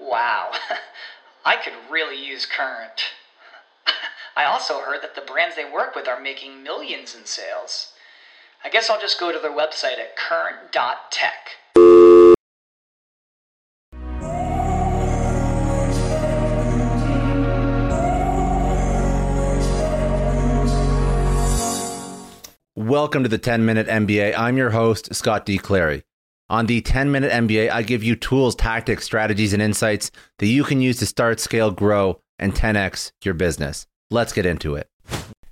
Wow, I could really use Current. I also heard that the brands they work with are making millions in sales. I guess I'll just go to their website at current.tech. Welcome to the 10 Minute MBA. I'm your host, Scott D. Clary. On the 10 Minute MBA, I give you tools, tactics, strategies, and insights that you can use to start, scale, grow, and 10x your business. Let's get into it.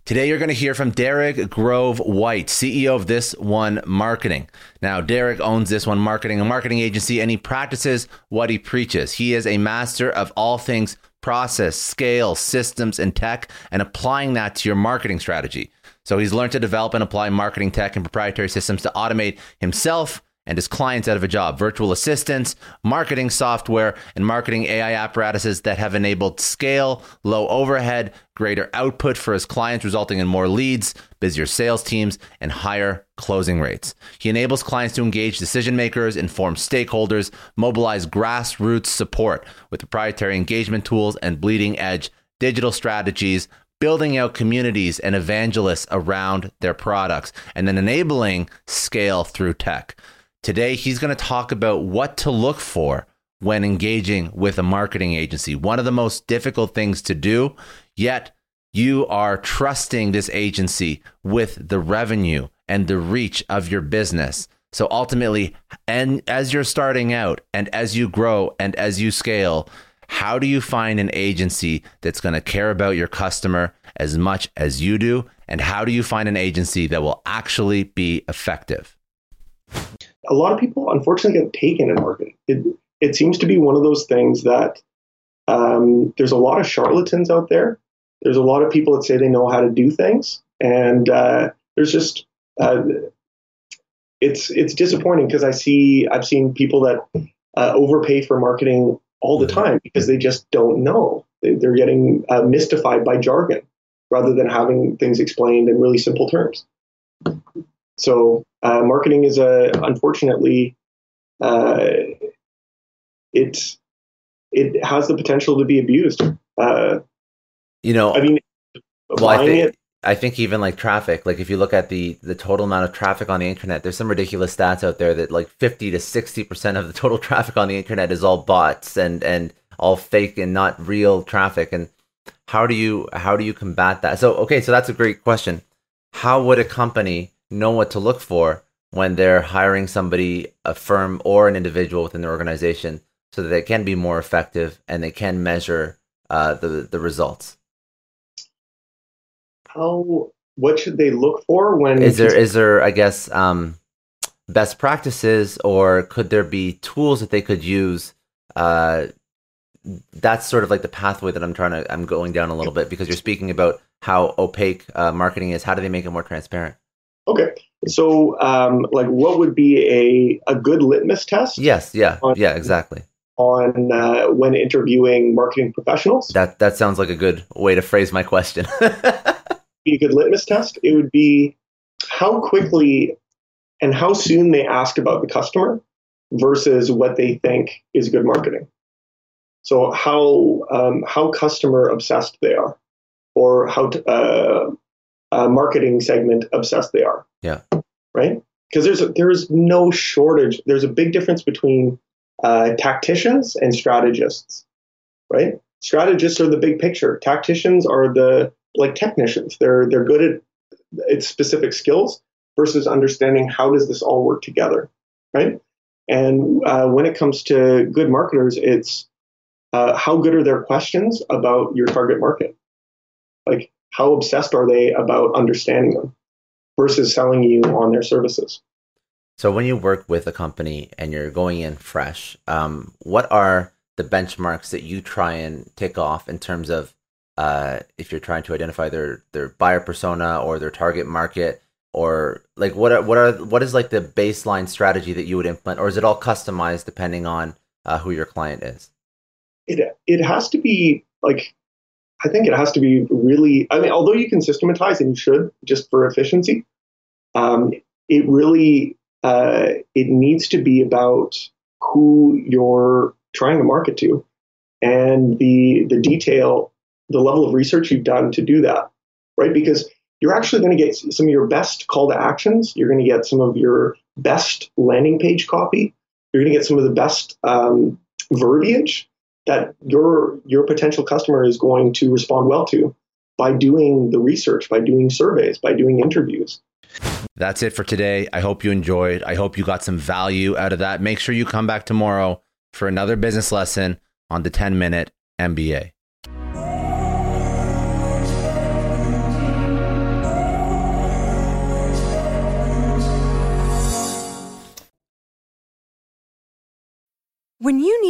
Today, you're going to hear from Darragh Grove White, CEO of This One Marketing. Now, Darragh owns This One Marketing, a marketing agency, and he practices what he preaches. He is a master of all things process, scale, systems, and tech, and applying that to your marketing strategy. So he's learned to develop and apply marketing tech and proprietary systems to automate himself and his clients out of a job. Virtual assistants, marketing software, and marketing AI apparatuses that have enabled scale, low overhead, greater output for his clients, resulting in more leads, busier sales teams, and higher closing rates. He enables clients to engage decision makers, inform stakeholders, mobilize grassroots support with proprietary engagement tools and bleeding edge digital strategies building out communities and evangelists around their products, and then enabling scale through tech. Today, he's going to talk about what to look for when engaging with a marketing agency. One of the most difficult things to do, yet you are trusting this agency with the revenue and the reach of your business. So ultimately, and as you're starting out and as you grow and as you scale, how do you find an agency that's going to care about your customer as much as you do? And how do you find an agency that will actually be effective? A lot of people, unfortunately, get taken in marketing. It, it seems to be one of those things that um, there's a lot of charlatans out there. There's a lot of people that say they know how to do things, and uh, there's just uh, it's it's disappointing because I see I've seen people that uh, overpay for marketing all the time because they just don't know. They, are getting uh, mystified by jargon rather than having things explained in really simple terms. So uh, marketing is a unfortunately uh, it it has the potential to be abused. Uh, you know, I mean, well, I think, it, I think even like traffic, like if you look at the the total amount of traffic on the internet, there's some ridiculous stats out there that like 50 to 60 percent of the total traffic on the internet is all bots and and all fake and not real traffic. And how do you how do you combat that? So okay, so that's a great question. How would a company know what to look for when they're hiring somebody, a firm or an individual within their organization, so that they can be more effective and they can measure uh, the the results? how what should they look for when is there is there I guess um, best practices or could there be tools that they could use? Uh, that's sort of like the pathway that I'm trying to I'm going down a little bit because you're speaking about how opaque uh, marketing is. How do they make it more transparent? Okay, so um, like what would be a a good litmus test? Yes, yeah, on, yeah, exactly. On uh, when interviewing marketing professionals. That that sounds like a good way to phrase my question. be a good litmus test, it would be how quickly and how soon they ask about the customer versus what they think is good marketing. So how um, how customer obsessed they are, or how t- uh, uh, marketing segment obsessed they are. Yeah. Right. Because there's a, there's no shortage. There's a big difference between uh, tacticians and strategists, right? Strategists are the big picture. Tacticians are the like technicians. They're they're good at, at specific skills versus understanding how does this all work together, right? And uh, when it comes to good marketers, it's uh, how good are their questions about your target market? Like, how obsessed are they about understanding them versus selling you on their services? So, when you work with a company and you're going in fresh, um, what are the benchmarks that you try and tick off in terms of uh, if you're trying to identify their their buyer persona or their target market? or like what are what are what is like the baseline strategy that you would implement or is it all customized depending on uh, who your client is it it has to be like i think it has to be really i mean although you can systematize and you should just for efficiency um, it really uh, it needs to be about who you're trying to market to and the the detail the level of research you've done to do that right because you're actually going to get some of your best call to actions. You're going to get some of your best landing page copy. You're going to get some of the best um, verbiage that your your potential customer is going to respond well to by doing the research, by doing surveys, by doing interviews. That's it for today. I hope you enjoyed. I hope you got some value out of that. Make sure you come back tomorrow for another business lesson on the 10 minute MBA.